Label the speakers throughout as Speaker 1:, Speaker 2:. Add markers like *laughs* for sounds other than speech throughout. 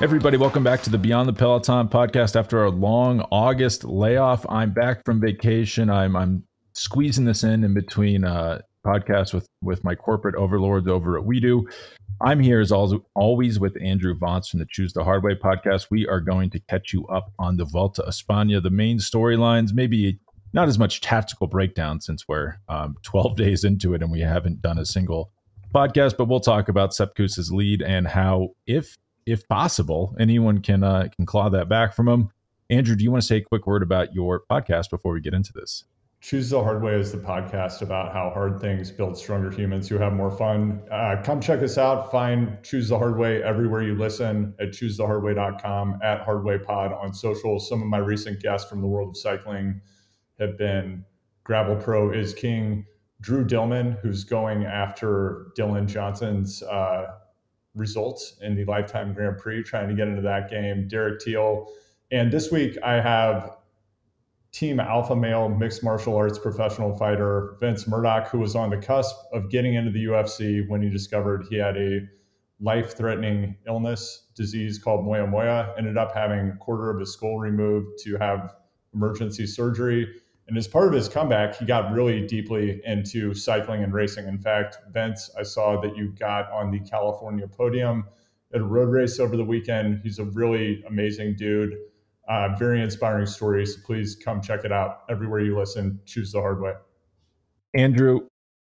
Speaker 1: Everybody, welcome back to the Beyond the Peloton podcast. After a long August layoff, I'm back from vacation. I'm I'm squeezing this in in between uh, podcasts with with my corporate overlords over at WeDo. I'm here as always with Andrew Vontz from the Choose the Hard Way podcast. We are going to catch you up on the Vuelta España, the main storylines, maybe not as much tactical breakdown since we're um, 12 days into it and we haven't done a single podcast, but we'll talk about Sepp Kuss's lead and how, if if possible, anyone can uh, can claw that back from him. Andrew, do you want to say a quick word about your podcast before we get into this?
Speaker 2: Choose the Hard Way is the podcast about how hard things build stronger humans who have more fun. Uh, come check us out. Find Choose the Hard Way everywhere you listen at choosethehardway.com, at HardwayPod on social. Some of my recent guests from the world of cycling have been Gravel Pro is King, Drew Dillman, who's going after Dylan Johnson's uh, results in the Lifetime Grand Prix, trying to get into that game. Derek Teal. And this week I have Team Alpha Male mixed martial arts professional fighter Vince Murdoch, who was on the cusp of getting into the UFC when he discovered he had a life threatening illness disease called moya moya. Ended up having a quarter of his skull removed to have emergency surgery. And as part of his comeback, he got really deeply into cycling and racing. In fact, Vince, I saw that you got on the California podium at a road race over the weekend. He's a really amazing dude. Uh, very inspiring stories. Please come check it out everywhere you listen. Choose the hard way.
Speaker 1: Andrew,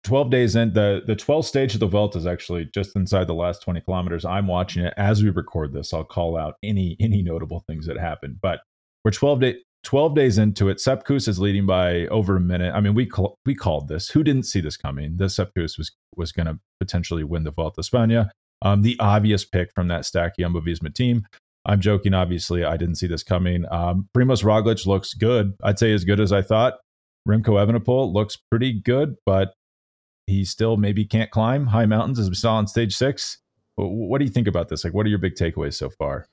Speaker 1: 12 days in, the, the 12th stage of the Vuelta is actually just inside the last 20 kilometers. I'm watching it as we record this. I'll call out any any notable things that happened. But we're 12 day, 12 days into it, Sepp Kuss is leading by over a minute. I mean, we we called this. Who didn't see this coming? That Sepp Kuss was was going to potentially win the Vuelta España. Um, the obvious pick from that stack Jumbo Visma team. I'm joking, obviously. I didn't see this coming. Um, Primoz Roglic looks good. I'd say as good as I thought. Remco Evenepoel looks pretty good, but he still maybe can't climb high mountains as we saw on stage six. What do you think about this? Like, what are your big takeaways so far?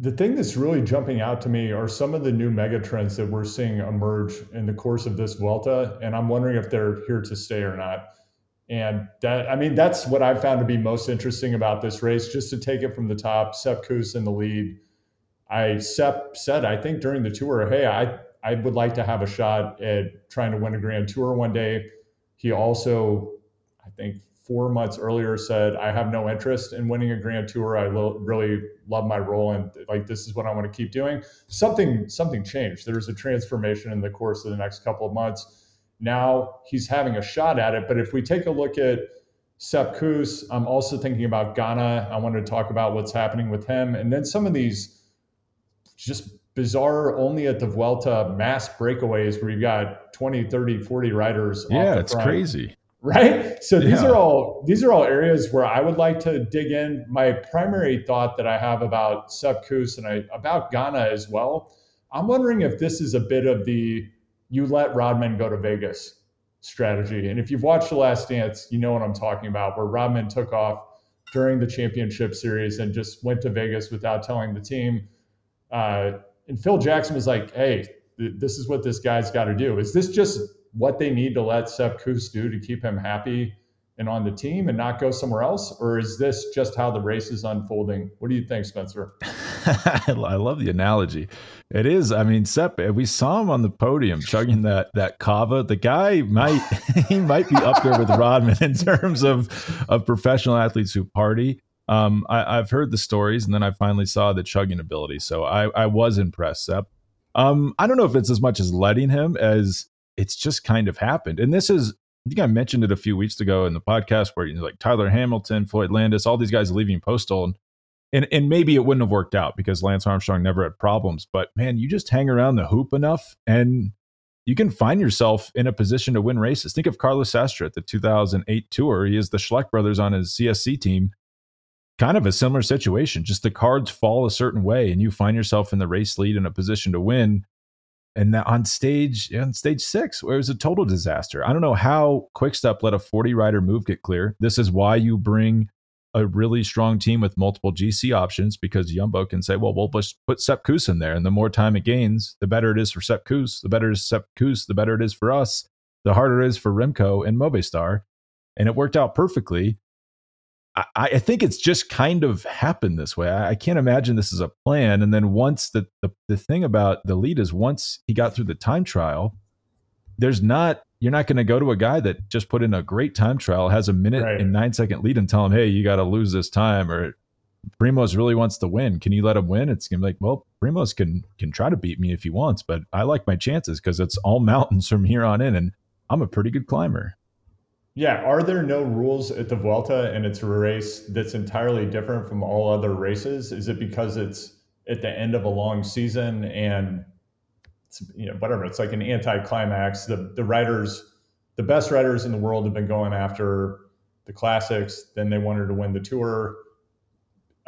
Speaker 2: The thing that's really jumping out to me are some of the new mega trends that we're seeing emerge in the course of this Vuelta, and I'm wondering if they're here to stay or not. And that, I mean, that's what I've found to be most interesting about this race. Just to take it from the top, Sepp Kuss in the lead. I Sepp said, I think during the tour, hey, I I would like to have a shot at trying to win a Grand Tour one day. He also, I think, four months earlier said, I have no interest in winning a Grand Tour. I lo- really love my role and like this is what I want to keep doing. Something something changed. There's a transformation in the course of the next couple of months. Now he's having a shot at it. But if we take a look at Sepp Kuss, I'm also thinking about Ganna. I wanted to talk about what's happening with him. And then some of these just bizarre only at the Vuelta mass breakaways where you've got 20, 30, 40 riders.
Speaker 1: Yeah, it's crazy
Speaker 2: right? So these yeah. are all these are all areas where i would like to dig in. My primary thought that i have about Kuss and I, about Ganna as well i'm wondering if this is a bit of the you let rodman go to vegas strategy. And if you've watched the last dance you know what i'm talking about where rodman took off during the championship series and just went to vegas without telling the team. Uh, and phil jackson was like hey th- this is what this guy's got to do. Is this just what they need to let Sepp Kuss do to keep him happy and on the team and not go somewhere else? Or is this just how the race is unfolding? What do you think, Spencer? *laughs*
Speaker 1: I love the analogy. It is. I mean, Sepp, we saw him on the podium chugging that that cava. The guy might *laughs* he might be up there with Rodman in terms of of professional athletes who party. Um, I, have heard the stories, and then I finally saw the chugging ability. So I, I was impressed, Sepp. Um, I don't know if it's as much as letting him as it's just kind of happened. And this is, I think I mentioned it a few weeks ago in the podcast where you know, like Tyler Hamilton, Floyd Landis, all these guys leaving Postal, and, and and maybe it wouldn't have worked out because Lance Armstrong never had problems. But man, you just hang around the hoop enough, and you can find yourself in a position to win races. Think of Carlos Sastre at the 2008 Tour. He is the Schleck brothers on his CSC team. Kind of a similar situation. Just the cards fall a certain way, and you find yourself in the race lead in a position to win and on stage on stage six where it was a total disaster. I don't know how quickstep let a 40 rider move get clear. This is why you bring a really strong team with multiple gc options because Jumbo can say well we'll just put Sepp Kuss in there and the more time it gains the better it is for Sepp Kuss the better it is Kuss the better it is for us the harder it is for Remco and Movistar. And it worked out perfectly I, I, think it's just kind of happened this way. I, I, can't imagine this is a plan. And then once the, the the thing about the lead is once he got through the time trial, there's not you're not going to go to a guy that just put in a great time trial, has a minute right. and nine second lead, and tell him, hey, you got to lose this time, or Primoz really wants to win. Can you let him win? It's gonna be like, well, Primoz can can try to beat me if he wants, but I like my chances because it's all *laughs* mountains from here on in, and I'm a pretty good climber.
Speaker 2: Yeah, are there no rules at the Vuelta and it's a race that's entirely different from all other races? Is it because it's at the end of a long season and you know whatever? It's like an anti-climax. The the riders, the best riders in the world have been going after the classics. Then they wanted to win the tour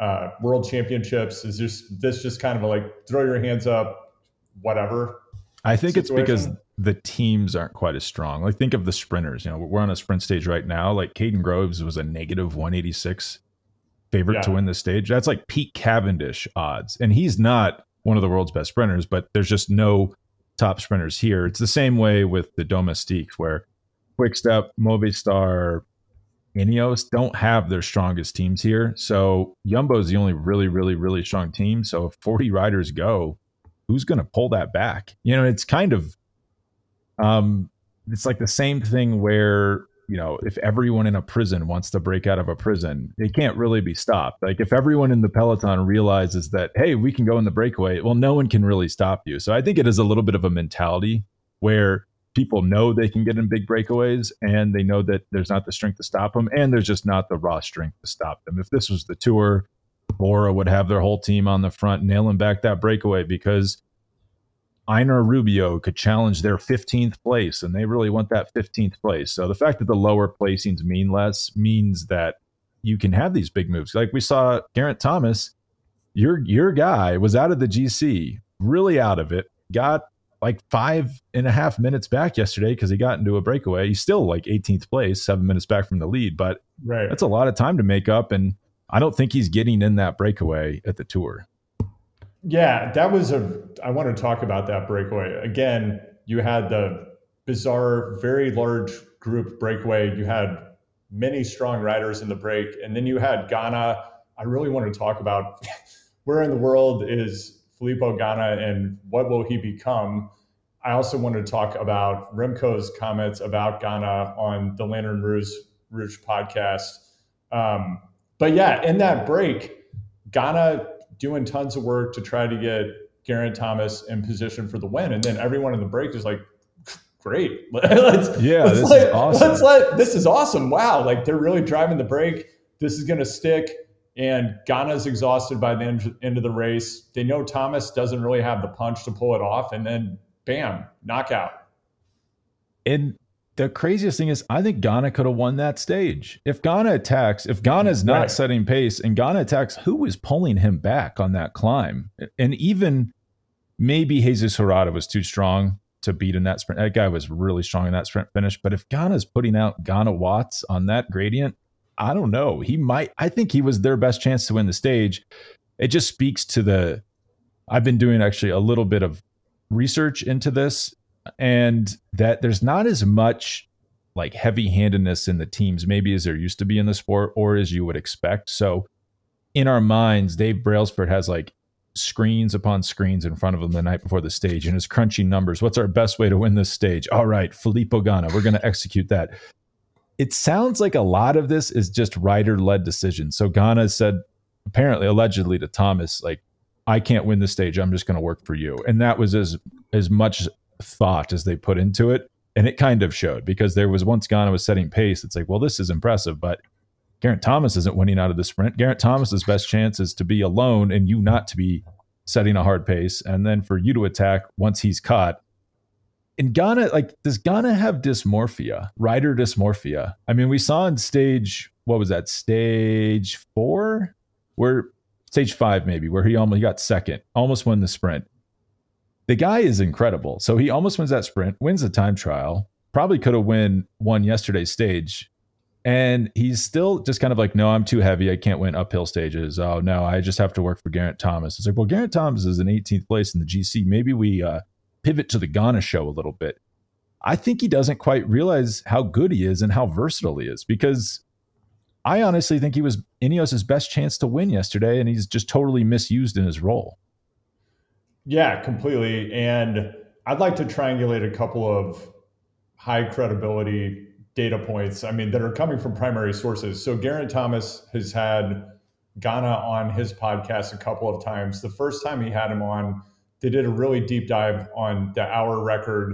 Speaker 2: uh, world championships? Is this this just kind of like throw your hands up, whatever?
Speaker 1: I think situation? it's because the teams aren't quite as strong. Like think of the sprinters. You know, we're on a sprint stage right now. Like Kaden Groves was a negative 186 favorite yeah. to win the stage. That's like Pete Cavendish odds, and he's not one of the world's best sprinters. But there's just no top sprinters here. It's the same way with the domestiques, where Quick Quickstep, Movistar, Ineos don't have their strongest teams here. So Jumbo is the only really, really, really strong team. So if 40 riders go, who's going to pull that back? You know, it's kind of, um, it's like the same thing where you know if everyone in a prison wants to break out of a prison, it can't really be stopped. Like if everyone in the peloton realizes that hey, we can go in the breakaway, well, no one can really stop you. So I think it is a little bit of a mentality where people know they can get in big breakaways and they know that there's not the strength to stop them and there's just not the raw strength to stop them. If this was the tour, Bora would have their whole team on the front nailing back that breakaway because Einer Rubio could challenge their 15th place and they really want that 15th place. So the fact that the lower placings mean less means that you can have these big moves. Like we saw Geraint Thomas, your your guy was out of the GC, really out of it, got like five and a half minutes back yesterday because he got into a breakaway. He's still like 18th place, seven minutes back from the lead, but right. that's a lot of time to make up. And I don't think he's getting in that breakaway at the tour.
Speaker 2: Yeah, that was a. I want to talk about that breakaway again. You had the bizarre, very large group breakaway. You had many strong riders in the break, and then you had Ganna. I really want to talk about *laughs* where in the world is Filippo Ganna and what will he become. I also wanted to talk about Remco's comments about Ghana on the Lanterne Rouge, Rouge podcast. Um, but yeah, in that break, Ganna doing tons of work to try to get Geraint Thomas in position for the win. And then everyone in the break is like, great. *laughs* let's,
Speaker 1: yeah, let's
Speaker 2: this
Speaker 1: let, is awesome.
Speaker 2: Let's let, this is awesome. Wow. Like they're really driving the break. This is going to stick and Ganna's exhausted by the end, end of the race. They know Thomas doesn't really have the punch to pull it off, and then bam, knockout.
Speaker 1: And the craziest thing is, I think Ganna could have won that stage. If Ganna attacks, if Ganna's not right. setting pace and Ganna attacks, who is pulling him back on that climb? And even maybe Jesus Herrada was too strong to beat in that sprint. That guy was really strong in that sprint finish. But if Ganna's putting out Ganna Watts on that gradient, I don't know. He might. I think he was their best chance to win the stage. It just speaks to the. I've been doing actually a little bit of research into this, and that there's not as much like heavy handedness in the teams, maybe as there used to be in the sport, or as you would expect. So, in our minds, Dave Brailsford has like screens upon screens in front of him the night before the stage and is crunching numbers. What's our best way to win this stage? All right, Filippo Ganna, we're going to execute that it sounds like a lot of this is just rider led decisions. So Ganna said, apparently, allegedly to Thomas, like, I can't win the stage. I'm just going to work for you. And that was as as much thought as they put into it. And it kind of showed because there was once Ganna was setting pace. It's like, well, this is impressive, but Geraint Thomas isn't winning out of the sprint. Geraint Thomas's best chance is to be alone and you not to be setting a hard pace. And then for you to attack once he's caught and Ganna, like, does Ganna have dysmorphia, rider dysmorphia? I mean, we saw in stage, what was that, stage four? Where stage five, maybe, where he almost he got second, almost won the sprint. The guy is incredible. So he almost wins that sprint, wins the time trial, probably could have won yesterday's stage. And he's still just kind of like, no, I'm too heavy. I can't win uphill stages. Oh no, I just have to work for Geraint Thomas. It's like, well, Geraint Thomas is in 18th place in the GC. Maybe we uh, pivot to the Ganna show a little bit. I think he doesn't quite realize how good he is and how versatile he is because I honestly think he was Ineos' best chance to win yesterday, and he's just totally misused in his role.
Speaker 2: Yeah, completely. And I'd like to triangulate a couple of high credibility data points. I mean, that are coming from primary sources. So Geraint Thomas has had Ganna on his podcast a couple of times. The first time he had him on, they did a really deep dive on the hour record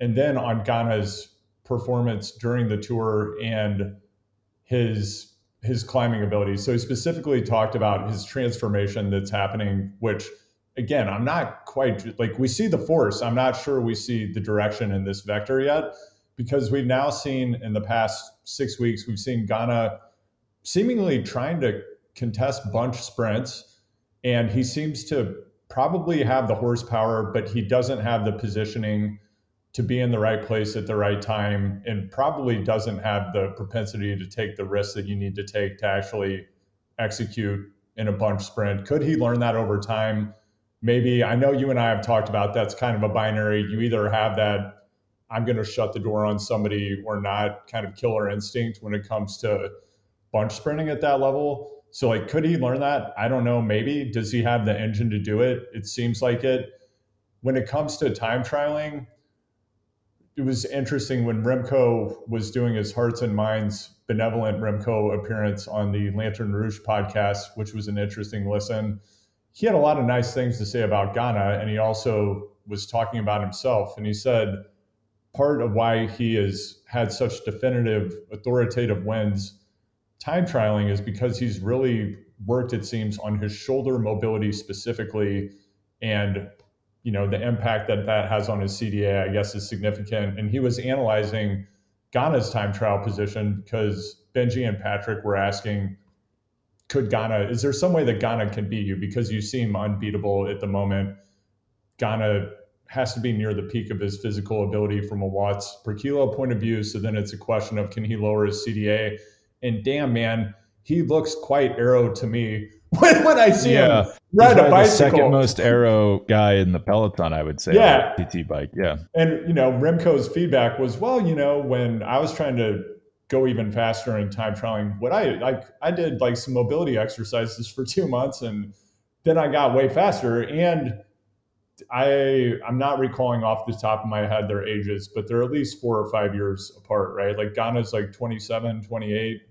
Speaker 2: and then on Ganna's performance during the tour and his his climbing abilities. So he specifically talked about his transformation that's happening, which again, I'm not quite like we see the force. I'm not sure we see the direction in this vector yet because we've now seen in the past six weeks, we've seen Ganna seemingly trying to contest bunch sprints, and he seems to probably have the horsepower, but he doesn't have the positioning to be in the right place at the right time, and probably doesn't have the propensity to take the risks that you need to take to actually execute in a bunch sprint. Could he learn that over time? Maybe. I know you and I have talked about that's kind of a binary. You either have that I'm going to shut the door on somebody or not kind of killer instinct when it comes to bunch sprinting at that level so like, could he learn that? I don't know. Maybe does he have the engine to do it? It seems like it. When it comes to time trialing, it was interesting when Remco was doing his Hearts and Minds benevolent Remco appearance on the Lanterne Rouge podcast, which was an interesting listen. He had a lot of nice things to say about Ganna, and he also was talking about himself. And he said part of why he has had such definitive, authoritative wins time trialing is because he's really worked, it seems, on his shoulder mobility specifically. And, you know, the impact that that has on his CDA, I guess, is significant. And he was analyzing Ganna's time trial position because Benji and Patrick were asking, could Ganna, is there some way that Ganna can beat you? Because you seem unbeatable at the moment. Ganna has to be near the peak of his physical ability from a watts per kilo point of view. So then it's a question of can he lower his CDA? And damn, man, he looks quite aero to me *laughs* when, when I see yeah. him ride a bicycle. The
Speaker 1: second most aero guy in the peloton, I would say.
Speaker 2: Yeah,
Speaker 1: TT bike. Yeah,
Speaker 2: and you know, Remco's feedback was, well, you know, when I was trying to go even faster in time trialing, what I like, I did like some mobility exercises for two months, and then I got way faster. And I I'm not recalling off the top of my head their ages, but they're at least four or five years apart, right? Like Ganna's like 27, 28.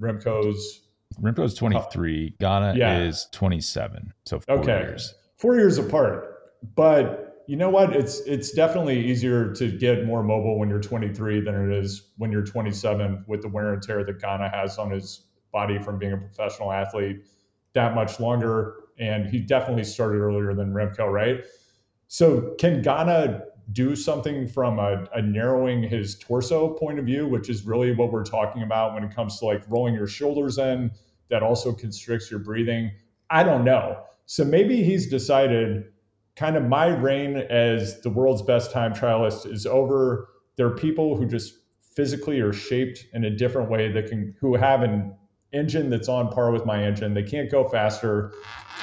Speaker 2: Remco's
Speaker 1: Remco's 23. Ganna yeah. is 27. So four okay. years.
Speaker 2: Four years apart. But you know what? It's it's definitely easier to get more mobile when you're 23 than it is when you're 27 with the wear and tear that Ganna has on his body from being a professional athlete that much longer. And he definitely started earlier than Remco, right? So can Ganna do something from a, a, narrowing his torso point of view, which is really what we're talking about when it comes to like rolling your shoulders in, that also constricts your breathing. I don't know. So maybe he's decided kind of my reign as the world's best time trialist is over. There are people who just physically are shaped in a different way that can who have an engine that's on par with my engine. They can't go faster.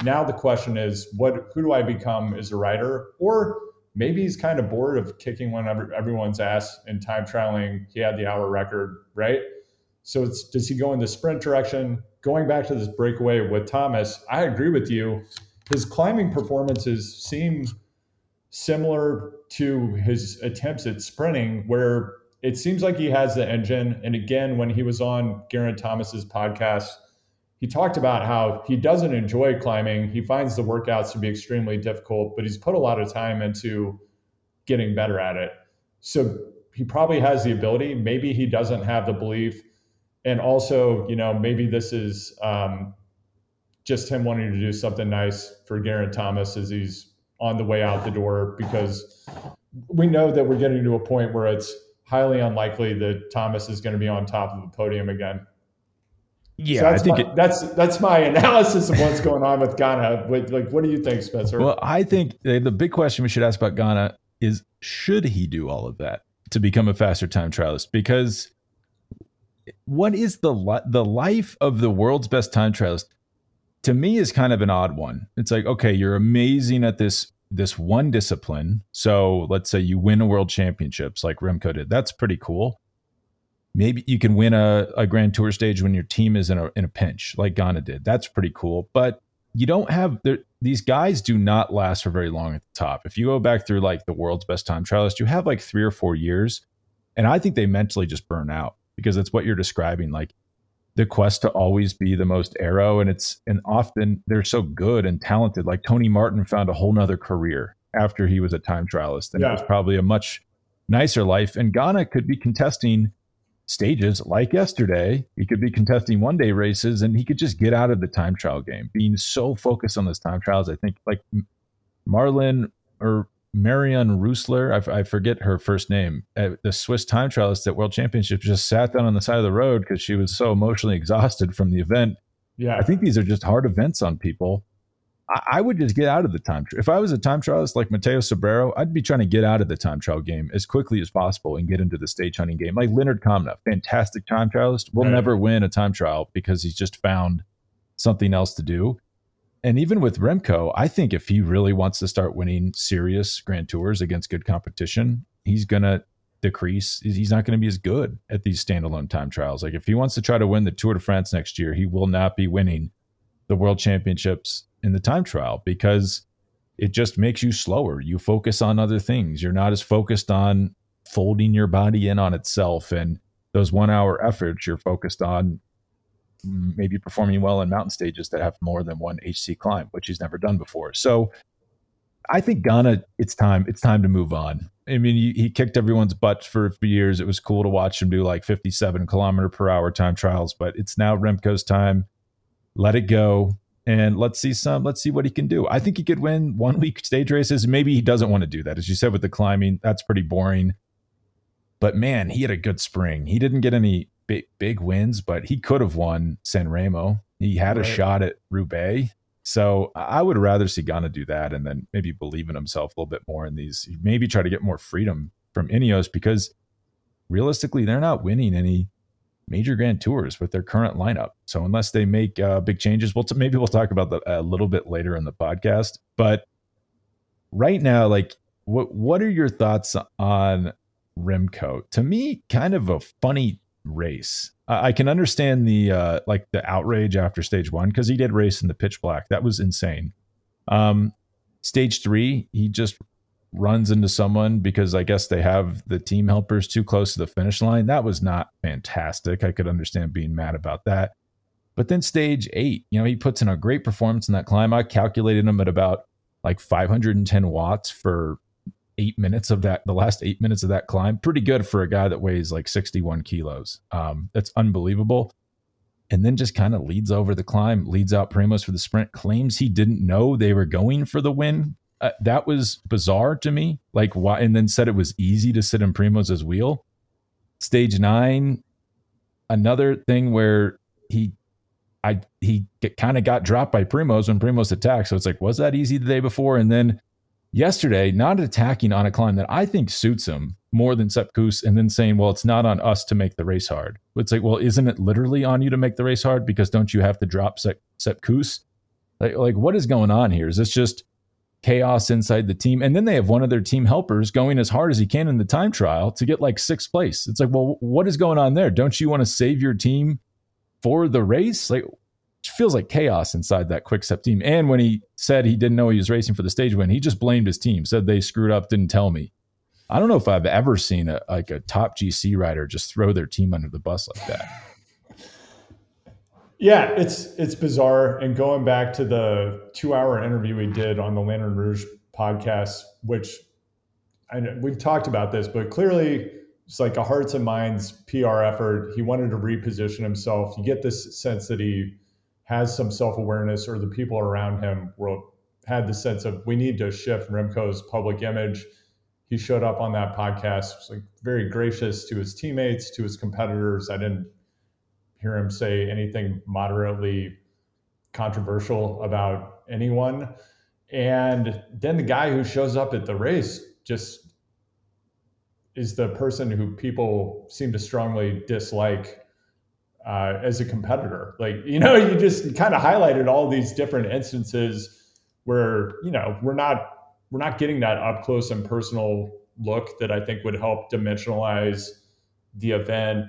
Speaker 2: Now the question is, what who do I become as a rider? Or maybe he's kind of bored of kicking one everyone's ass in time trialing. He had the hour record, right? So it's does he go in the sprint direction? Going back to this breakaway with Thomas, I agree with you. His climbing performances seem similar to his attempts at sprinting, where it seems like he has the engine. And again, when he was on Geraint Thomas's podcast, he talked about how he doesn't enjoy climbing. He finds the workouts to be extremely difficult, but he's put a lot of time into getting better at it. So he probably has the ability. Maybe he doesn't have the belief. And also, you know, maybe this is um, just him wanting to do something nice for Geraint Thomas as he's on the way out the door because we know that we're getting to a point where it's highly unlikely that Thomas is going to be on top of the podium again.
Speaker 1: Yeah, so I think
Speaker 2: my,
Speaker 1: it,
Speaker 2: that's that's my *laughs* analysis of what's going on with. With like, what do you think, Spencer?
Speaker 1: Well, I think the big question we should ask about Ganna is: Should he do all of that to become a faster time trialist? Because what is the the life of the world's best time trialist? To me, is kind of an odd one. It's like, okay, you're amazing at this this one discipline. So let's say you win a world championships like Remco did. That's pretty cool maybe you can win a, a grand tour stage when your team is in a in a pinch, like Ganna did. That's pretty cool. But you don't have these guys do not last for very long at the top. If you go back through like the world's best time trialist, you have like three or four years. And I think they mentally just burn out because that's what you're describing. Like the quest to always be the most aero And it's, and often they're so good and talented. Like Tony Martin found a whole nother career after he was a time trialist. And yeah. it was probably a much nicer life. And Ganna could be contesting stages like yesterday. He could be contesting one day races and he could just get out of the time trial game. Being so focused on those time trials, I think like Marlen or Marlen Reusser, I, I, forget her first name, the Swiss time trialist at World Championships, just sat down on the side of the road because she was so emotionally exhausted from the event. Yeah, I think these are just hard events on people. I, I would just get out of the time trial. If I was a time trialist like Matteo Sobrero, I'd be trying to get out of the time trial game as quickly as possible and get into the stage hunting game. Like Lennard Kämna, fantastic time trialist, will right. never win a time trial because he's just found something else to do. And even with Remco, I think if he really wants to start winning serious Grand Tours against good competition, he's going to decrease. He's not going to be as good at these standalone time trials. Like if he wants to try to win the Tour de France next year, he will not be winning the World Championships in the time trial because it just makes you slower. You focus on other things. You're not as focused on folding your body in on itself and those one hour efforts. You're focused on maybe performing well in mountain stages that have more than one HC climb, which he's never done before. So I think Ganna, it's time. It's time to move on. I mean, he, he kicked everyone's butt for, for years. It was cool to watch him do like 57 kilometer per hour time trials, but it's now Remco's time. Let it go and let's see some let's see what he can do i think he could win one *laughs* week stage races maybe he doesn't want to do that as you said with the climbing that's pretty boring but man he had a good spring he didn't get any big big wins but he could have won san remo he had right. a shot at roubaix so i would rather see Ganna do that and then maybe believe in himself a little bit more in these maybe try to get more freedom from ineos because realistically they're not winning any major grand tours with their current lineup. So unless they make uh, big changes, we'll t- maybe we'll talk about that a little bit later in the podcast. But right now, like, what what are your thoughts on Remco? To me, kind of a funny race. I, I can understand the uh, like the outrage after stage one because he did race in the pitch black. That was insane. Um, stage three, he just runs into someone because I guess they have the team helpers too close to the finish line. That was not fantastic. I could understand being mad about that. But then stage eight, you know, he puts in a great performance in that climb. I calculated him at about like 510 watts for eight minutes of that, the last eight minutes of that climb. Pretty good for a guy that weighs like 61 kilos. Um, that's unbelievable. And then just kind of leads over the climb, leads out Primoz for the sprint, claims he didn't know they were going for the win uh, that was bizarre to me. Like why? And then said it was easy to sit in Primoz's wheel. Stage nine, another thing where he, I he kind of got dropped by Primoz when Primoz attacked. So it's like, was that easy the day before? And then yesterday, not attacking on a climb that I think suits him more than Sepp and then saying, well, it's not on us to make the race hard. It's like, well, isn't it literally on you to make the race hard? Because don't you have to drop Sepp? Like, like, what is going on here? Is this just chaos inside the team. And then they have one of their team helpers going as hard as he can in the time trial to get like sixth place. It's like, well, what is going on there? Don't you want to save your team for the race? Like, feels like chaos inside that quick step team. And when he said he didn't know he was racing for the stage win, he just blamed his team, said they screwed up, didn't tell me. I don't know if I've ever seen a like a top GC rider just throw their team under the bus like that. *laughs*
Speaker 2: Yeah, it's it's bizarre. And going back to the two hour interview we did on the Lanterne Rouge podcast, which I know we've talked about this, but clearly it's like a hearts and minds PR effort. He wanted to reposition himself. You get this sense that he has some self awareness, or the people around him were, had the sense of we need to shift Remco's public image. He showed up on that podcast, was like very gracious to his teammates, to his competitors. I didn't hear him say anything moderately controversial about anyone. And then the guy who shows up at the race just is the person who people seem to strongly dislike uh, as a competitor. Like, you know, *laughs* you just kind of highlighted all these different instances where, you know, we're not we're not getting that up close and personal look that I think would help dimensionalize the event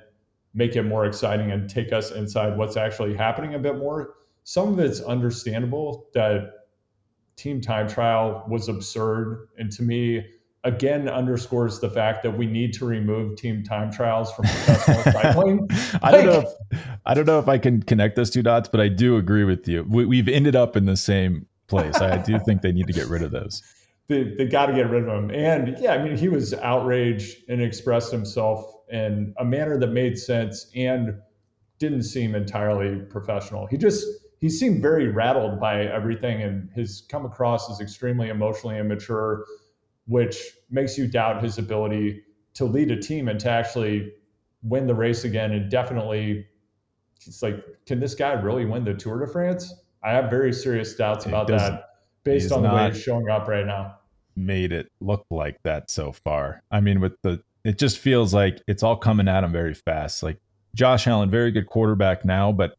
Speaker 2: make it more exciting and take us inside what's actually happening a bit more. Some of it's understandable that team time trial was absurd. And to me, again underscores the fact that we need to remove team time trials from professional *laughs* cycling.
Speaker 1: I don't know if I don't know if I can connect those two dots, but I do agree with you. We, have ended up in the same place. I do think they need to get rid of those. *laughs*
Speaker 2: They, they got to get rid of them. And yeah, I mean, he was outraged and expressed himself in a manner that made sense and didn't seem entirely professional. He just he seemed very rattled by everything and has come across as extremely emotionally immature which makes you doubt his ability to lead a team and to actually win the race again. And definitely, it's like, can this guy really win the Tour de France? I have very serious doubts about that based on the way he's showing up right now.
Speaker 1: Made it look like that so far. I mean, with the, it just feels like it's all coming at him very fast. Like Josh Allen, very good quarterback now, but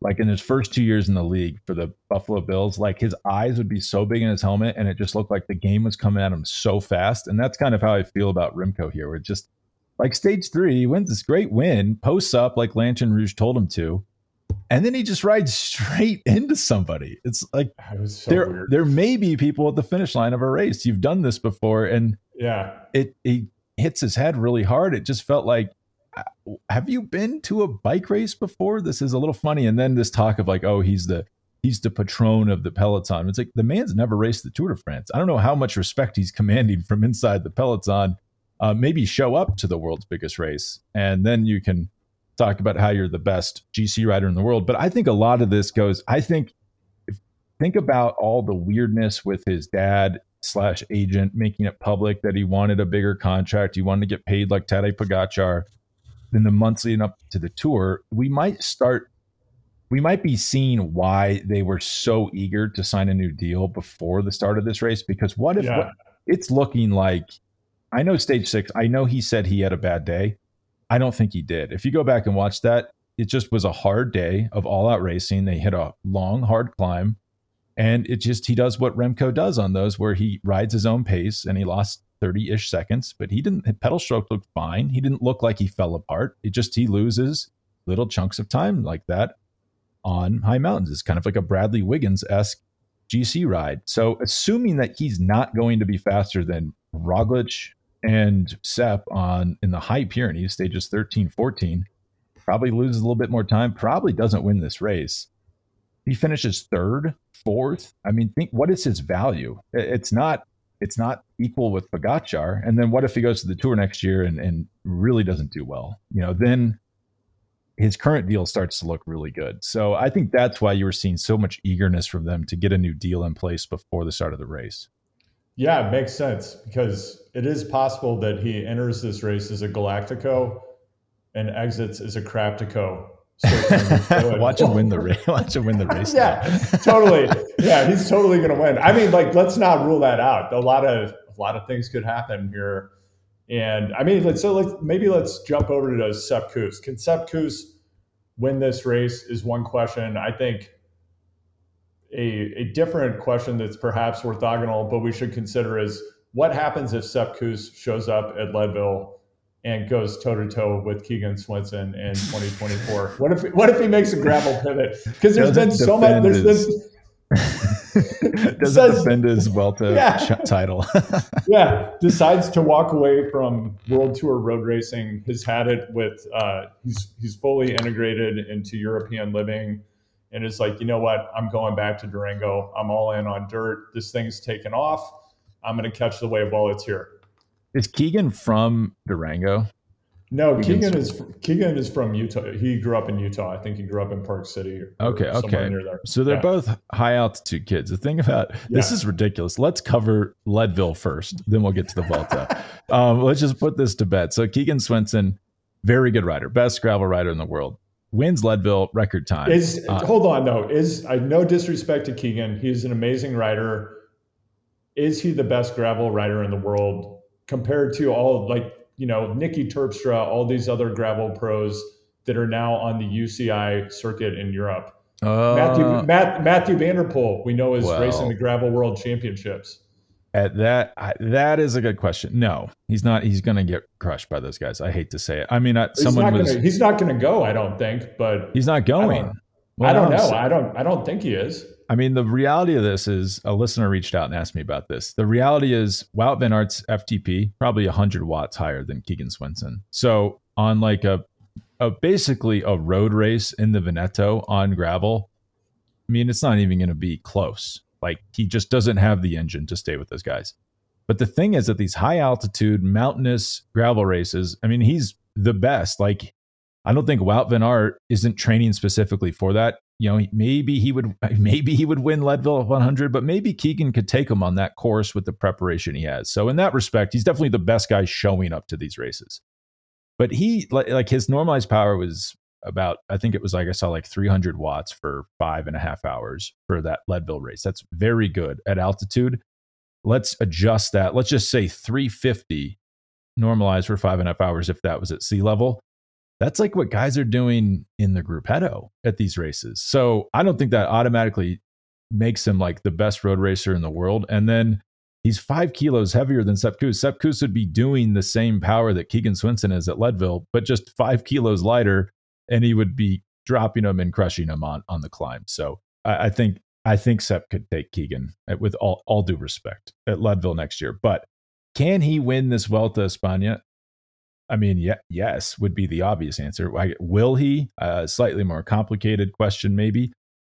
Speaker 1: like in his first two years in the league for the Buffalo Bills, like his eyes would be so big in his helmet and it just looked like the game was coming at him so fast. And that's kind of how I feel about Remco here. Where just like stage three, he wins this great win, posts up like Lanterne Rouge told him to, and then he just rides straight *laughs* into somebody. It's like so there, weird. there may be people at the finish line of a race. You've done this before, and
Speaker 2: yeah,
Speaker 1: it he hits his head really hard. It just felt like have you been to a bike race before? This is a little funny. And then this talk of like, oh, he's the he's the patron of the peloton. It's like the man's never raced the Tour de France. I don't know how much respect he's commanding from inside the peloton. Uh, maybe show up to the world's biggest race, and then you can talk about how you're the best GC rider in the world. But I think a lot of this goes. I think if, think about all the weirdness with his dad slash agent making it public that he wanted a bigger contract. He wanted to get paid like Tadej Pogacar in the months leading up to the tour, we might start we might be seeing why they were so eager to sign a new deal before the start of this race. Because what if yeah. what, it's looking like I know stage six, I know he said he had a bad day. I don't think he did. If you go back and watch that, it just was a hard day of all out racing. They hit a long, hard climb. And it just, he does what Remco does on those, where he rides his own pace and he lost 30 ish seconds, but he didn't, pedal stroke looked fine. He didn't look like he fell apart. It just, he loses little chunks of time like that on high mountains. It's kind of like a Bradley Wiggins esque GC ride. So, assuming that he's not going to be faster than Roglic and Sepp on in the high Pyrenees, stages 13, 14, probably loses a little bit more time, probably doesn't win this race. He finishes third, fourth. I mean, think what is his value? It's not it's not equal with Pogacar. And then what if he goes to the tour next year and, and really doesn't do well? You know, then his current deal starts to look really good. So I think that's why you were seeing so much eagerness from them to get a new deal in place before the start of the race.
Speaker 2: Yeah, it makes sense because it is possible that he enters this race as a Galactico and exits as a Craptico *laughs*
Speaker 1: Watch him win the race. *laughs* Watch him win the *laughs* race.
Speaker 2: yeah, totally. Yeah, he's totally going to win. I mean, like, let's not rule that out. A lot of a lot of things could happen here, and I mean, let's so let's maybe let's jump over to Sepp Kuss. Can Sepp Kuss win this race? Is one question. I think a a different question that's perhaps orthogonal, but we should consider is what happens if Sepp Kuss shows up at Leadville and goes toe to toe with Keegan Swenson in *laughs* 2024. what if what if he makes a gravel pivot? Because there's been so much. There's his, been *laughs*
Speaker 1: doesn't says, defend his Vuelta yeah. title. *laughs*
Speaker 2: yeah, decides to walk away from World Tour road racing. Has had it with. Uh, he's he's fully integrated into European living, and is like, you know what? I'm going back to Durango. I'm all in on dirt. This thing's taken off. I'm going to catch the wave while it's here.
Speaker 1: Is Keegan from Durango?
Speaker 2: No, Keegan is Keegan is from Utah. He grew up in Utah. I think he grew up in Park City.
Speaker 1: okay, okay. So they're yeah. both high altitude kids. The thing about yeah. this is ridiculous. Let's cover Leadville first, then we'll get to the Vuelta. *laughs* um, let's just put this to bed. So Keegan Swenson, very good rider, best gravel rider in the world. Wins Leadville record time.
Speaker 2: Is uh, hold on though. Is I no disrespect to Keegan. He's an amazing rider. Is he the best gravel rider in the world? Compared to all like you know Niki Terpstra, all these other gravel pros that are now on the UCI circuit in Europe. Uh, Mathieu, Matt, Mathieu van der Poel, we know is racing the gravel world championships.
Speaker 1: At that, I, that is a good question. No, he's not. He's going to get crushed by those guys. I hate to say it. I mean,
Speaker 2: he's
Speaker 1: someone
Speaker 2: not
Speaker 1: was.
Speaker 2: Gonna, he's not going to go. I don't think. But
Speaker 1: he's not going.
Speaker 2: I don't,
Speaker 1: Well,
Speaker 2: I don't know. I don't. I don't think he is.
Speaker 1: I mean, the reality of this is a listener reached out and asked me about this. The reality is Wout Van Aert's FTP probably 100 watts higher than Keegan Swenson. So on like a, a basically a road race in the Veneto on gravel, I mean, it's not even going to be close. Like he just doesn't have the engine to stay with those guys. But the thing is that these high altitude mountainous gravel races, I mean, he's the best. Like I don't think Wout Van Aert isn't training specifically for that. You know, maybe he would *laughs* maybe he would win Leadville 100, but maybe Keegan could take him on that course with the preparation he has. So in that respect, he's definitely the best guy showing up to these races. But he like, like his normalized power was about I think it was like I saw like 300 watts for five and a half hours for that Leadville race. That's very good at altitude. Let's adjust that. Let's just say 350 normalized for five and a half hours if that was at sea level that's like what guys are doing in the gruppetto at these races. So I don't think that automatically makes him like the best road racer in the world. And then he's five kilos heavier than Sepp Kuss. Sepp Kuss would be doing the same power that Keegan Swenson is at Leadville, but just five kilos lighter, and he would be dropping him and crushing him on on the climb. So I, I think I think Sepp could take Keegan uh, with all all due respect at Leadville next year. But can he win this Vuelta España? I mean, yeah, yes would be the obvious answer. Will he? A slightly more complicated question, maybe.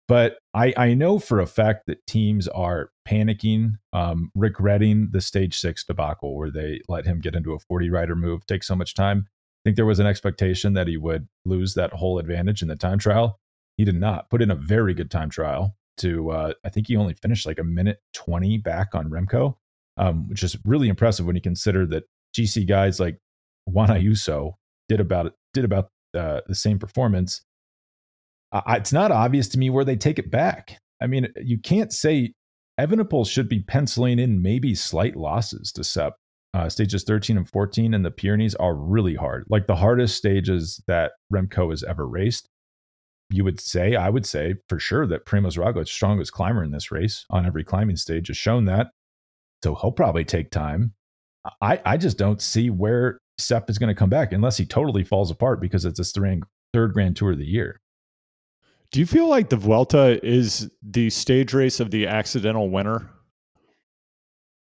Speaker 1: But I, I know for a fact that teams are panicking, um, regretting the stage six debacle where they let him get into a 40 rider move, take so much time. I think there was an expectation that he would lose that whole advantage in the time trial. He did not put in a very good time trial to, uh, I think he only finished like a minute 20 back on Remco, um, which is really impressive when you consider that GC guys like Juan Ayuso did about did about uh, the same performance. I, it's not obvious to me where they take it back. I mean, you can't say Evenepoel should be penciling in maybe slight losses to Sepp. Uh, stages 13 and 14 in the Pyrenees are really hard, like the hardest stages that Remco has ever raced. You would say, I would say for sure that Primoz Roglic, strongest climber in this race on every climbing stage, has shown that. So he'll probably take time. I, I just don't see where Sepp is going to come back unless he totally falls apart because it's his third, third Grand Tour of the year.
Speaker 3: Do you feel like the Vuelta is the stage race of the accidental winner?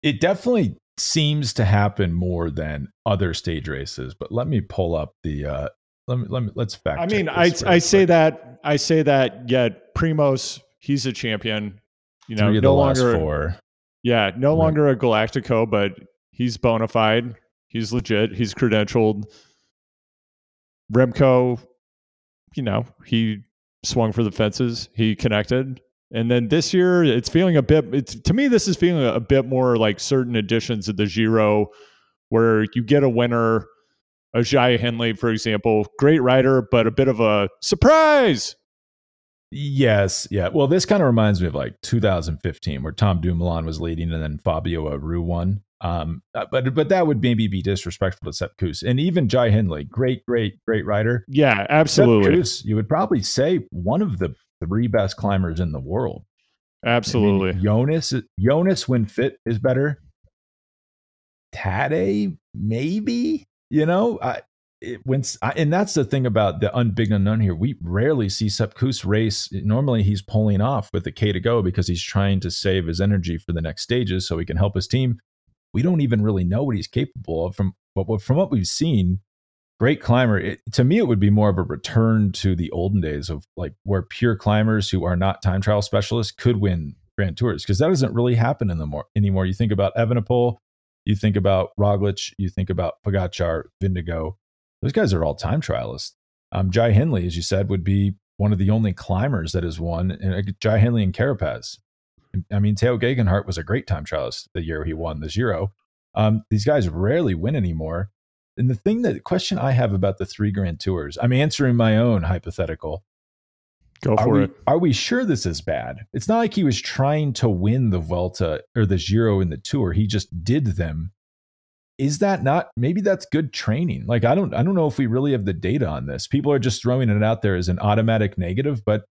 Speaker 1: It definitely seems to happen more than other stage races, but let me pull up the uh let me let me let's fact
Speaker 3: I mean, I I say
Speaker 1: quick.
Speaker 3: that I say that yet Primoz, he's a champion. You know,
Speaker 1: Three of the
Speaker 3: no longer
Speaker 1: four.
Speaker 3: yeah, no
Speaker 1: Right.
Speaker 3: longer a Galactico, but he's bona fide. He's legit. He's credentialed. Remco, you know, he swung for the fences. He connected. And then this year, it's feeling a bit. It's to me, this is feeling a bit more like certain editions of the Giro, where you get a winner, a Jai Hindley, for example, great rider, but a bit of a surprise.
Speaker 1: Yes, yeah. Well, this kind of reminds me of like 2015, where Tom Dumoulin was leading, and then Fabio Aru won. Um, uh, but but that would maybe be disrespectful to Sepp Kuss and even Jai Hindley, great, great, great rider.
Speaker 3: Yeah, absolutely,
Speaker 1: Kuss, you would probably say one of the three best climbers in the world.
Speaker 3: absolutely.
Speaker 1: I mean, Jonas, Jonas when fit is better. Tade, maybe. You know, I, it, when and that's the thing about the unbig unknown here. We rarely see Sepp Kuss race. Normally, he's pulling off with the K to go because he's trying to save his energy for the next stages so he can help his team. We don't even really know what he's capable of from, but from what we've seen. Great climber. It, to me, it would be more of a return to the olden days of like where pure climbers who are not time trial specialists could win Grand Tours because that doesn't really happen in the more anymore. You think about Evenepoel, you think about Roglic, you think about Pogacar, Vindigo. Those guys are all time trialists. Um, Jai Hindley, as you said, would be one of the only climbers that has won. And uh, Jai Hindley and Carapaz. I mean, Tao Geoghegan Hart was a great time trialist the year he won the Giro. Um, these guys rarely win anymore. And the thing that the question I have about the three Grand Tours, I'm answering my own hypothetical.
Speaker 3: Go
Speaker 1: Are
Speaker 3: for
Speaker 1: we,
Speaker 3: it.
Speaker 1: are we sure this is bad? It's not like he was trying to win the Vuelta or the Giro in the Tour. He just did them. Is that not maybe that's good training? Like I don't I don't know if we really have the data on this. People are just throwing it out there as an automatic negative, but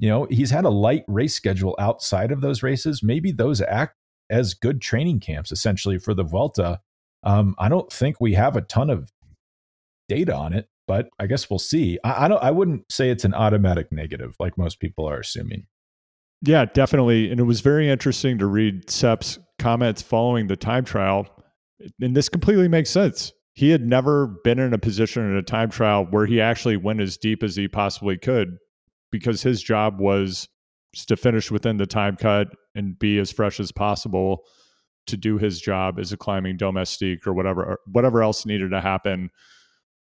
Speaker 1: you know, he's had a light race schedule outside of those races. Maybe those act as good training camps essentially for the Vuelta. Um, I don't think we have a ton of data on it, but I guess we'll see. I, I don't. I wouldn't say it's an automatic negative like most people are assuming.
Speaker 2: Yeah, definitely. And it was very interesting to read Sepp's comments following the time trial. And this completely makes sense. He had never been in a position in a time trial where he actually went as deep as he possibly could because his job was to finish within the time cut and be as fresh as possible to do his job as a climbing domestique or whatever or whatever else needed to happen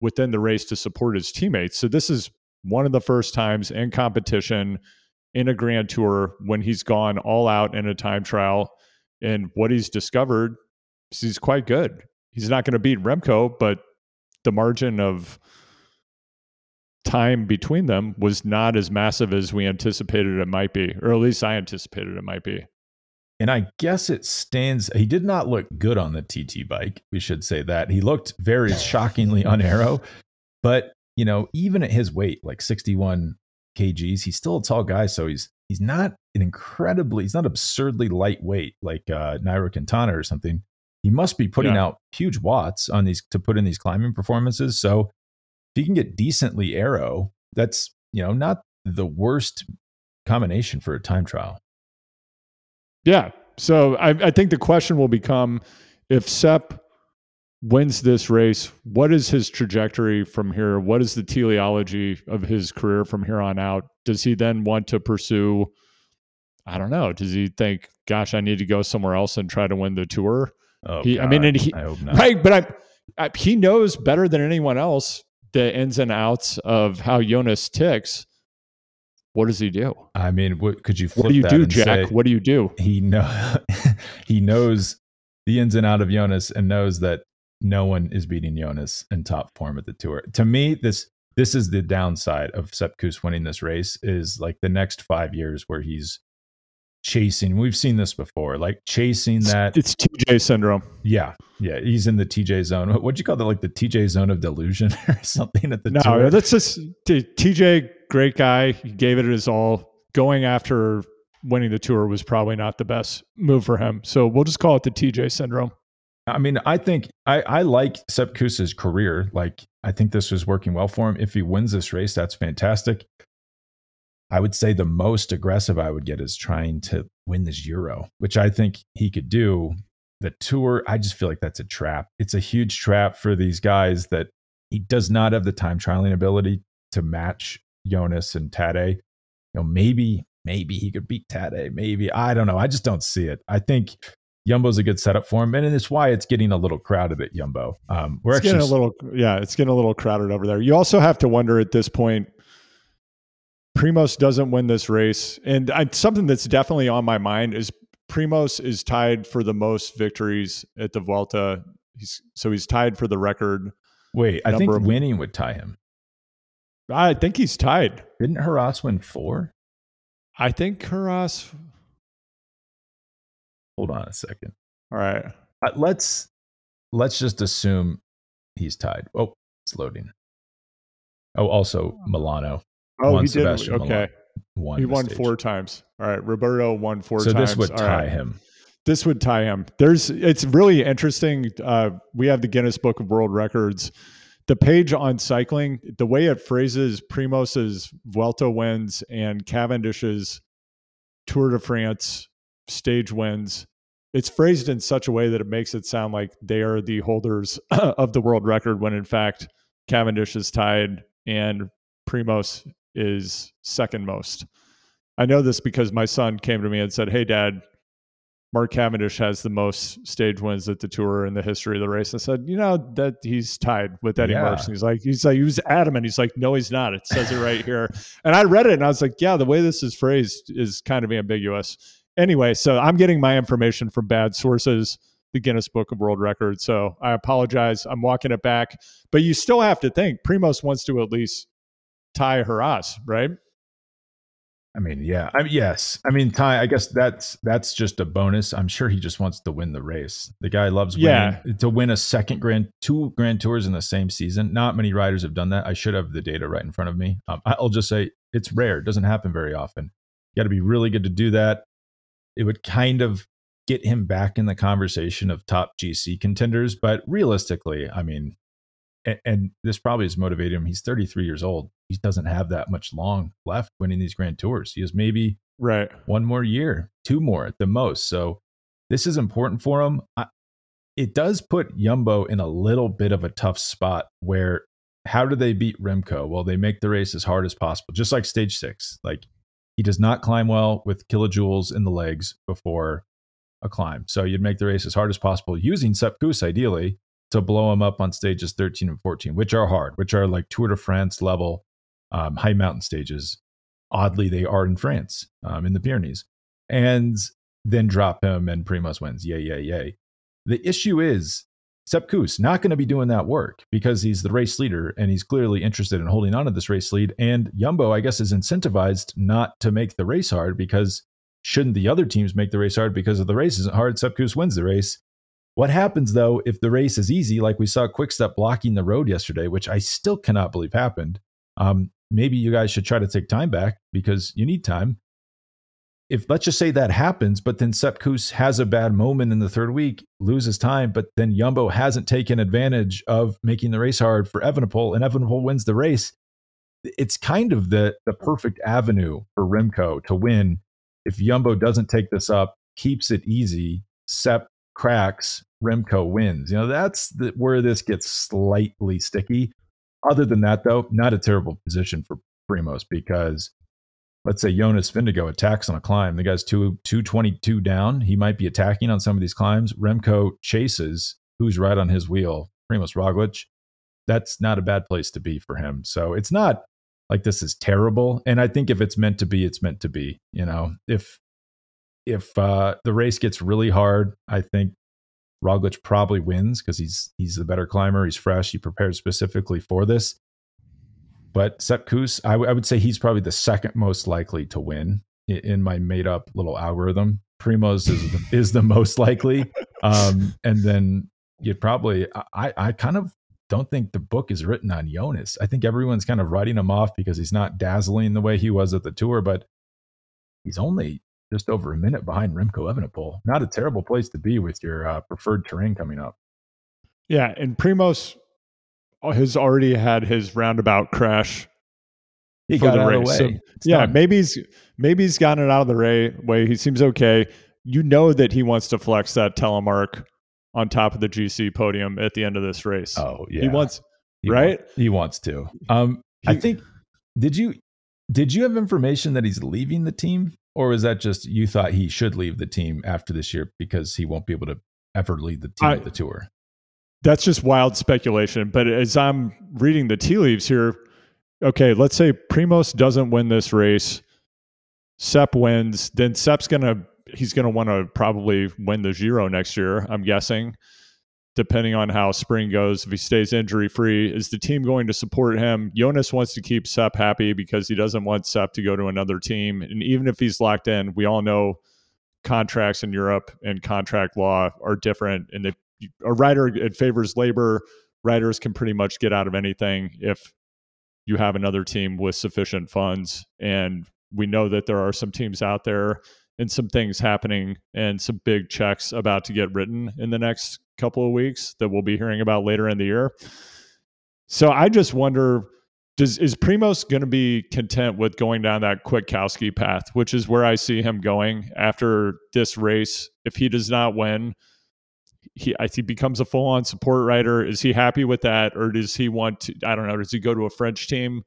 Speaker 2: within the race to support his teammates. So this is one of the first times in competition in a grand tour when he's gone all out in a time trial and what he's discovered is he's quite good. He's not going to beat Remco, but the margin of time between them was not as massive as we anticipated it might be, or at least I anticipated it might be.
Speaker 1: And I guess it stands. He did not look good on the TT bike. We should say that he looked very *laughs* shockingly on aero. But you know, even at his weight, like 61 kgs, he's still a tall guy. So he's he's not an incredibly, he's not absurdly lightweight like uh, Nairo Quintana or something. He must be putting yeah. out huge watts on these to put in these climbing performances. So if he can get decently aero, that's you know not the worst combination for a time trial.
Speaker 2: Yeah. So I, I think the question will become if Sepp wins this race, what is his trajectory from here? What is the teleology of his career from here on out? Does he then want to pursue? I don't know. Does he think, gosh, I need to go somewhere else and try to win the tour?
Speaker 1: Oh,
Speaker 2: he,
Speaker 1: God,
Speaker 2: I mean, and he,
Speaker 1: I hope not.
Speaker 2: right, but I, I, he knows better than anyone else the ins and outs of how Jonas ticks. What does he do?
Speaker 1: I mean, what could you?
Speaker 2: what do you do, Jack? What do you do?
Speaker 1: He know *laughs* he knows the ins and out of Jonas and knows that no one is beating Jonas in top form at the tour. To me, this this is the downside of Sepp Kuss winning this race is like the next five years where he's chasing. We've seen this before, like chasing that.
Speaker 2: It's TJ syndrome.
Speaker 1: Yeah, yeah, he's in the TJ zone. What'd you call that? Like the TJ zone of delusion *laughs* or something at the
Speaker 2: no,
Speaker 1: tour?
Speaker 2: that's just TJ. Great guy. He gave it his all. Going after winning the tour was probably not the best move for him. So we'll just call it the TJ syndrome.
Speaker 1: I mean, I think I, I like Sepp Kuss's career. Like, I think this was working well for him. If he wins this race, that's fantastic. I would say the most aggressive I would get is trying to win this Euro, which I think he could do. The tour, I just feel like that's a trap. It's a huge trap for these guys that he does not have the time trialing ability to match Jonas and Tadej. You know, maybe, maybe he could beat Tadej. Maybe I don't know. I just don't see it. I think Jumbo's a good setup for him, and it's why it's getting a little crowded at Yumbo. Um, we're
Speaker 2: it's
Speaker 1: actually
Speaker 2: getting a little, yeah, it's getting a little crowded over there. You also have to wonder at this point. Primoz doesn't win this race, and I, something that's definitely on my mind is Primoz is tied for the most victories at the Vuelta. He's, so he's tied for the record.
Speaker 1: Wait, I think of, winning would tie him.
Speaker 2: I think he's tied.
Speaker 1: Didn't Heras win four?
Speaker 2: I think Heras
Speaker 1: Hold on a second.
Speaker 2: All right.
Speaker 1: Uh, let's let's just assume he's tied. Oh, it's loading. Oh, also Milano.
Speaker 2: Oh, won he Sebastian did. Okay. Won he won stage. four times. All right. Roberto won four
Speaker 1: so
Speaker 2: times.
Speaker 1: So this would
Speaker 2: All
Speaker 1: tie
Speaker 2: right.
Speaker 1: him.
Speaker 2: This would tie him. There's it's really interesting. Uh, we have the Guinness Book of World Records. The page on cycling, the way it phrases Primoz's Vuelta wins and Cavendish's Tour de France stage wins it's phrased in such a way that it makes it sound like they are the holders *clears throat* of the world record when in fact Cavendish is tied and Primoz is second most. I know this because my son came to me and said, "Hey dad, Mark Cavendish has the most stage wins at the tour in the history of the race." I said, "You know that he's tied with Eddie yeah. Merckx." He's like, he's like, he was adamant. He's like, "No, he's not. It says it right here." And I read it and I was like, "Yeah, the way this is phrased is kind of ambiguous." anyway, so I'm getting my information from bad sources, the Guinness Book of World Records. So I apologize. I'm walking it back. But you still have to think Primoz wants to at least tie Heras, right?
Speaker 1: I mean, yeah. I mean, yes. I mean, Ty, I guess that's that's just a bonus. I'm sure he just wants to win the race. The guy loves winning. Yeah. To win a second grand, two grand tours in the same season. Not many riders have done that. I should have the data right in front of me. Um, I'll just say it's rare. It doesn't happen very often. You got to be really good to do that it would kind of get him back in the conversation of top GC contenders. But realistically, I mean, and, and, this probably has motivated him. He's 33 years old. He doesn't have that much long left winning these grand tours. He has maybe
Speaker 2: right
Speaker 1: one more year, two more at the most. So this is important for him. I, it does put Yumbo in a little bit of a tough spot where how do they beat Remco? Well, they make the race as hard as possible, just like stage six. Like he does not climb well with kilojoules in the legs before a climb. So you'd make the race as hard as possible using Sepp Kuss ideally to blow him up on stages 13 and 14, which are hard, which are like Tour de France level um, high mountain stages. Oddly, they are in France, um, in the Pyrenees. And then drop him and Primoz wins. Yay, yay, yay. The issue is Sepp Kuss not going to be doing that work because he's the race leader and he's clearly interested in holding on to this race lead. And Jumbo, I guess, is incentivized not to make the race hard because shouldn't the other teams make the race hard because if the race isn't hard, Sepp Kuss wins the race. What happens though if the race is easy, like we saw Quickstep blocking the road yesterday, which I still cannot believe happened? Um, maybe you guys should try to take time back because you need time if let's just say that happens, but then Sepp Kuss has a bad moment in the third week, loses time, but then Yumbo hasn't taken advantage of making the race hard for Evenepoel, and wins the race. It's kind of the the perfect avenue for Remco to win if Yumbo doesn't take this up, keeps it easy, Sepp cracks, Remco wins. You know, that's the, where this gets slightly sticky. Other than that, though, not a terrible position for Primoz because let's say Jonas Vingegaard attacks on a climb. The guy's two, 222 down. He might be attacking on some of these climbs. Remco chases who's right on his wheel, Primoz Roglic. That's not a bad place to be for him. So it's not like this is terrible. And I think if it's meant to be, it's meant to be. You know, if if uh, the race gets really hard, I think Roglic probably wins because he's he's the better climber. He's fresh. He prepared specifically for this. But Sepp Kuss, I, w- I would say he's probably the second most likely to win in, in my made up little algorithm. Primoz is the, *laughs* is the most likely, um, and then you'd probably I I kind of don't think the book is written on Jonas. I think everyone's kind of writing him off because he's not dazzling the way he was at the tour, but he's only just over a minute behind Remco Evenepoel. Not a terrible place to be with your uh, preferred terrain coming up.
Speaker 2: Yeah, and Primoz has already had his roundabout crash.
Speaker 1: He got the out race. of the way.
Speaker 2: So, yeah, done. maybe he's maybe he's gotten it out of the ray, way. He seems okay. You know that he wants to flex that telemark on top of the GC podium at the end of this race.
Speaker 1: Oh yeah,
Speaker 2: he wants he right.
Speaker 1: he wants to. Um, he, I think. Did you did you have information that he's leaving the team, or was that just you thought he should leave the team after this year because he won't be able to ever lead the team I, at the tour?
Speaker 2: that's just wild speculation. But as I'm reading the tea leaves here, okay, let's say Primoz doesn't win this race, Sepp wins, then Sepp's gonna he's gonna want to probably win the Giro next year. I'm guessing, depending on how spring goes. If he stays injury free, is the team going to support him? Jonas wants to keep Sepp happy because he doesn't want Sepp to go to another team. And even if he's locked in, we all know contracts in Europe and contract law are different, and a rider it favors labor. riders can pretty much get out of anything if you have another team with sufficient funds. And we know that there are some teams out there and some things happening and some big checks about to get written in the next couple of weeks that we'll be hearing about later in the year. So I just wonder does is Primoz going to be content with going down that Kwiatkowski path, which is where I see him going after this race? If he does not win, he I he becomes a full on support rider. Is he happy with that, or does he want to? I don't know. Does he go to a French team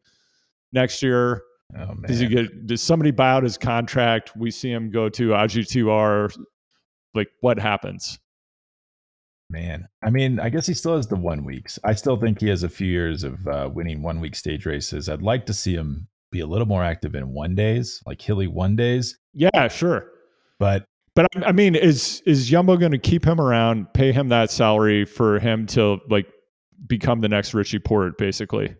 Speaker 2: next year? Oh, does he get? Does somebody buy out his contract? We see him go to AG2R. Like what happens?
Speaker 1: Man, I mean, I guess he still has the one weeks. I still think he has a few years of uh, winning one week stage races. I'd like to see him be a little more active in one days, like hilly one days.
Speaker 2: Yeah, sure.
Speaker 1: But
Speaker 2: but I mean, is is Yumbo going to keep him around, pay him that salary for him to like become the next Richie Porte, basically?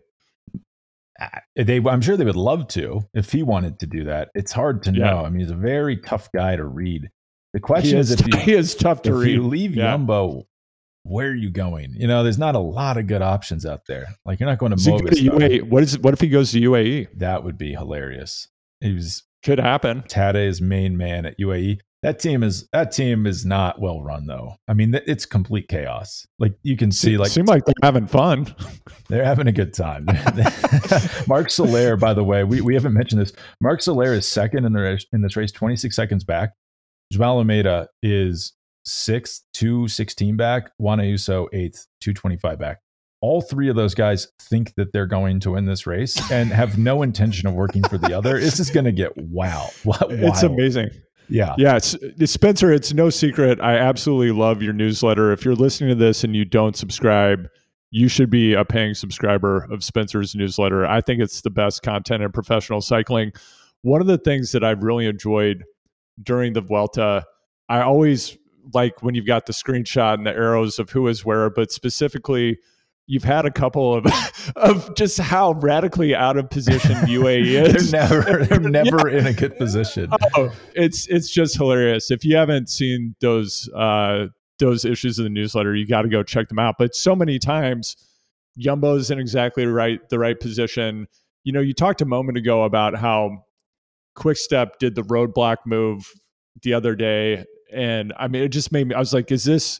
Speaker 1: They, I'm sure they would love to if he wanted to do that. It's hard to yeah. know. I mean, he's a very tough guy to read. The question is,
Speaker 2: is, if
Speaker 1: you, *laughs*
Speaker 2: he is tough to
Speaker 1: if
Speaker 2: read.
Speaker 1: you leave yeah. Jumbo, where are you going? You know, there's not a lot of good options out there. Like you're not going to.
Speaker 2: UAE. What is? What if he goes to UAE?
Speaker 1: That would be hilarious. He was
Speaker 2: could happen.
Speaker 1: Tadej's main man at UAE. That team is that team is not well run though. I mean, it's complete chaos. Like you can see, like
Speaker 2: seem like they're having fun. *laughs*
Speaker 1: They're having a good time. *laughs* Marc Soler, by the way, we, we haven't mentioned this. Marc Soler is second in the race, in this race, 26 seconds back. Joao Almeida is sixth, 216 back. Juan Ayuso, eighth, 225 back. All three of those guys think that they're going to win this race and have no intention of working for the other. *laughs* This is going to get wow. *laughs* Wild.
Speaker 2: It's amazing.
Speaker 1: Yeah.
Speaker 2: Yeah. It's, Spencer, it's no secret. I absolutely love your newsletter. If you're listening to this and you don't subscribe, you should be a paying subscriber of Spencer's newsletter. I think it's the best content in professional cycling. One of the things that I've really enjoyed during the Vuelta, I always like when you've got the screenshot and the arrows of who is where, but specifically, you've had a couple of *laughs* of just how radically out of position *laughs* UAE
Speaker 1: is. they're never *laughs* they're never yeah. in a good position.
Speaker 2: Oh, it's it's just hilarious. If you haven't seen those uh, those issues of the newsletter, you got to go check them out. But so many times, Jumbo's in exactly right the right position. You know, you talked a moment ago about how Quickstep did the roadblock move the other day, and I mean, it just made me. I was like, is this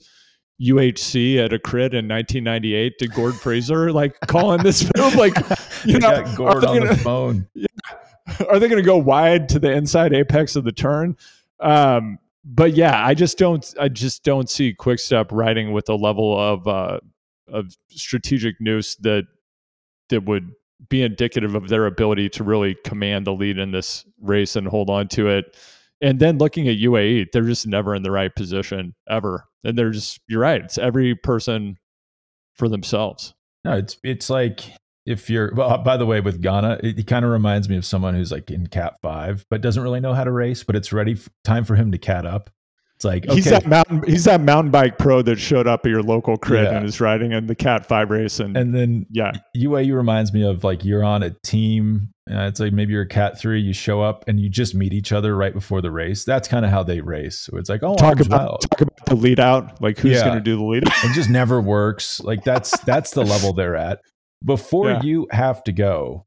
Speaker 2: UHC at a crit in 1998 to Gord Fraser, like calling this *laughs* move, like *laughs*
Speaker 1: you know, got Gord on gonna, the phone. *laughs* Yeah,
Speaker 2: are they going to go wide to the inside apex of the turn? Um, but yeah, I just don't, I just don't see Quickstep riding with a level of uh, of strategic nous that that would be indicative of their ability to really command the lead in this race and hold on to it. And then looking at UAE, they're just never in the right position ever. And they're just you're right. It's every person for themselves.
Speaker 1: No, it's it's like if you're well uh, by the way with Ganna, it, it kind of reminds me of someone who's like in cat 5 but doesn't really know how to race but it's ready f- time for him to cat up it's like okay.
Speaker 2: he's that mountain he's that mountain bike pro that showed up at your local crit yeah. and is riding in the cat 5 race and
Speaker 1: and then yeah UAE reminds me of like you're on a team uh, it's like maybe you're a cat 3 you show up and you just meet each other right before the race that's kind of how they race so it's like oh
Speaker 2: talk about talk about the lead out like who's yeah. going to do the lead
Speaker 1: out it just never works like that's that's the level they're at before yeah. you have to go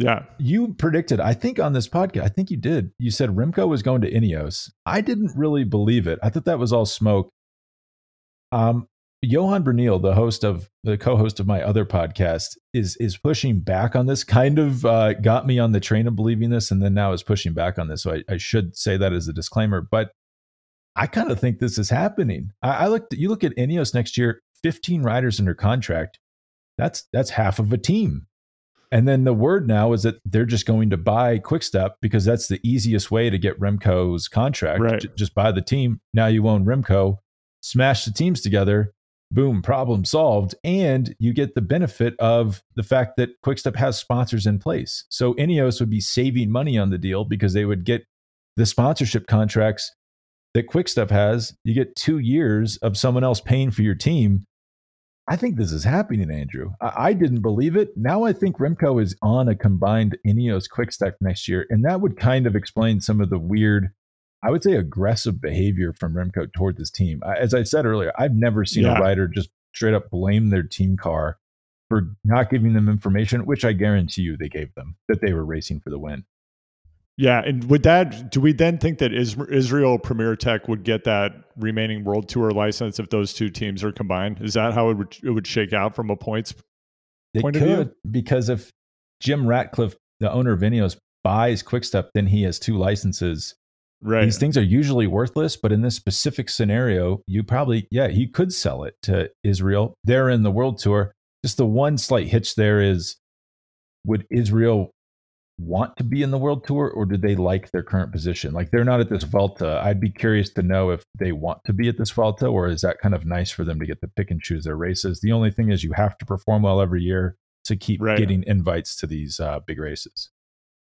Speaker 2: yeah.
Speaker 1: You predicted, I think on this podcast, I think you did. You said Remco was going to Ineos. I didn't really believe it. I thought that was all smoke. Um, Johan Bruyneel, the host of the co-host of my other podcast, is is pushing back on this. Kind of uh, got me on the train of believing this, and then now is pushing back on this. So I, I should say that as a disclaimer. But I kind of think this is happening. I, I looked. You look at Ineos next year, fifteen riders under contract. That's that's half of a team. And then the word now is that they're just going to buy Quickstep because that's the easiest way to get Remco's contract.
Speaker 2: Right.
Speaker 1: J- just buy the team. Now you own Remco, smash the teams together, boom, problem solved. And you get the benefit of the fact that Quickstep has sponsors in place. So Ineos would be saving money on the deal because they would get the sponsorship contracts that Quickstep has. You get two years of someone else paying for your team I think this is happening, Andrew. I, I, didn't believe it. Now I think Remco is on a combined Ineos Quickstep next year, and that would kind of explain some of the weird, I would say, aggressive behavior from Remco toward this team. As I said earlier, I've never seen yeah. a rider just straight up blame their team car for not giving them information, which I guarantee you they gave them that they were racing for the win.
Speaker 2: Yeah, and would that do we then think that Israel Premier Tech would get that remaining World Tour license if those two teams are combined? Is that how it would it would shake out from a points
Speaker 1: it
Speaker 2: point
Speaker 1: could,
Speaker 2: of view?
Speaker 1: Because if Jim Ratcliffe, the owner of Ineos, buys Quickstep, then he has two licenses.
Speaker 2: Right.
Speaker 1: These things are usually worthless, but in this specific scenario, you probably yeah he could sell it to Israel. They're in the World Tour. Just the one slight hitch there is, would Israel want to be in the world tour or do they like their current position? Like they're not at this Vuelta. I'd be curious to know if they want to be at this Vuelta or is that kind of nice for them to get to pick and choose their races? The only thing is you have to perform well every year to keep right. getting invites to these uh, big races.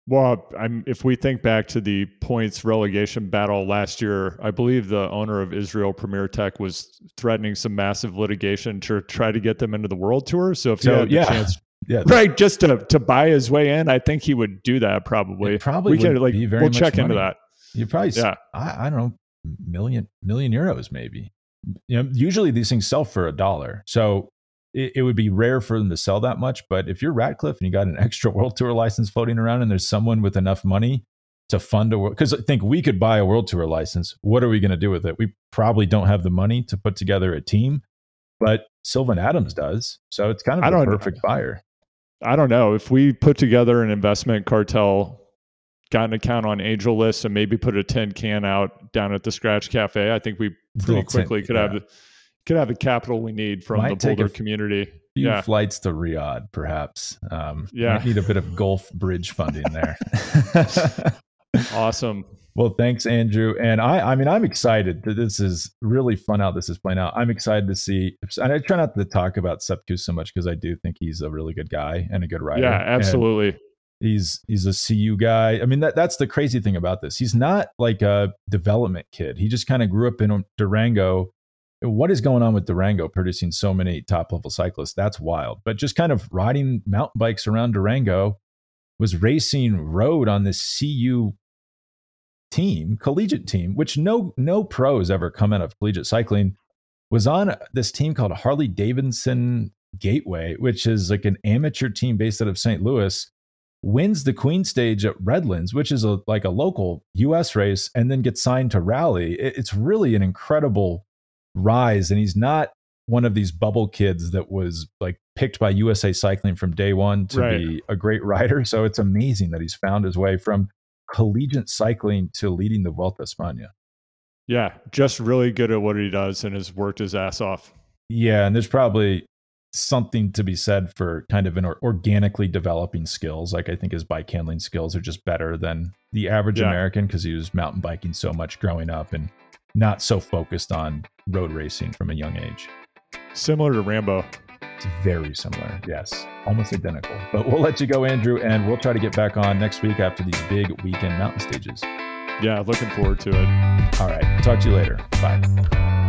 Speaker 2: Well, I'm, if we think back to the points relegation battle last year, I believe the owner of Israel Premier Tech was threatening some massive litigation to try to get them into the World Tour. So if so, you had the yeah. chance
Speaker 1: yeah, *laughs*
Speaker 2: right. Just to to buy his way in, I think he would do that. Probably,
Speaker 1: probably we could like we'll check
Speaker 2: money.
Speaker 1: into
Speaker 2: that.
Speaker 1: You probably, yeah, I, I don't know, million million euros maybe. You know, usually these things sell for a dollar, so it, it, would be rare for them to sell that much. But if you're Ratcliffe and you got an *laughs* extra World Tour license floating around, and there's someone with enough money to fund a world, because I think we could buy a world tour license. What are we going to do with it? We probably don't have the money to put together a team, but Sylvan Adams does. So it's kind of
Speaker 3: I
Speaker 1: a
Speaker 3: don't-
Speaker 1: perfect buyer.
Speaker 3: I don't know if we put together an investment cartel, got an account on Angel List, and maybe put a tin can out down at the Scratch Cafe. I think we pretty
Speaker 1: Little tin-
Speaker 3: quickly could
Speaker 1: yeah.
Speaker 3: have the could have the capital we need from
Speaker 1: Might
Speaker 3: the Boulder
Speaker 1: f-
Speaker 3: community.
Speaker 1: few
Speaker 3: Yeah.
Speaker 1: flights to Riyadh, perhaps. Um,
Speaker 3: Yeah.
Speaker 1: need a bit of Gulf Bridge funding there. *laughs* *laughs*
Speaker 3: Awesome.
Speaker 1: Well, thanks, Andrew. And I, I mean, I'm excited that this is really fun how this is playing out. I'm excited to see. And I try not to talk about Sepp Kuss so much because I do think he's a really good guy and a good rider.
Speaker 3: Yeah,
Speaker 1: And
Speaker 3: absolutely.
Speaker 1: he's he's a CU guy. I mean, that that's the crazy thing about this. He's not like a development kid. He just kind of grew up in Durango. What is going on with Durango producing so many top level cyclists? That's wild. But just kind of riding mountain bikes around Durango, was racing road on this CU team, collegiate team, which no no pros ever come out of collegiate cycling. Was on this team called Harley Davidson Gateway, which is like an amateur team based out of St. Louis wins the Queen Stage at Redlands, which is a like a local U.S. race, and then gets signed to Rally. It- it's really an incredible rise, and he's not one of these bubble kids that was like picked by USA Cycling from day one to
Speaker 3: Right.
Speaker 1: be a great rider. So it's amazing that he's found his way from collegiate cycling to leading the Vuelta España.
Speaker 3: Yeah, just really good at what he does and has worked his ass off.
Speaker 1: Yeah, and there's probably something to be said for kind of an or- organically developing skills. Like I think his bike handling skills are just better than the average
Speaker 3: Yeah.
Speaker 1: American because he was mountain biking so much growing up and not so focused on road racing from a young age.
Speaker 3: Similar to Rambo.
Speaker 1: It's very similar. Yes, almost identical. But we'll let you go, Andrew, and we'll try to get back on next week after these big weekend mountain stages.
Speaker 3: Yeah, looking forward to it.
Speaker 1: All right. Talk to you later. Bye.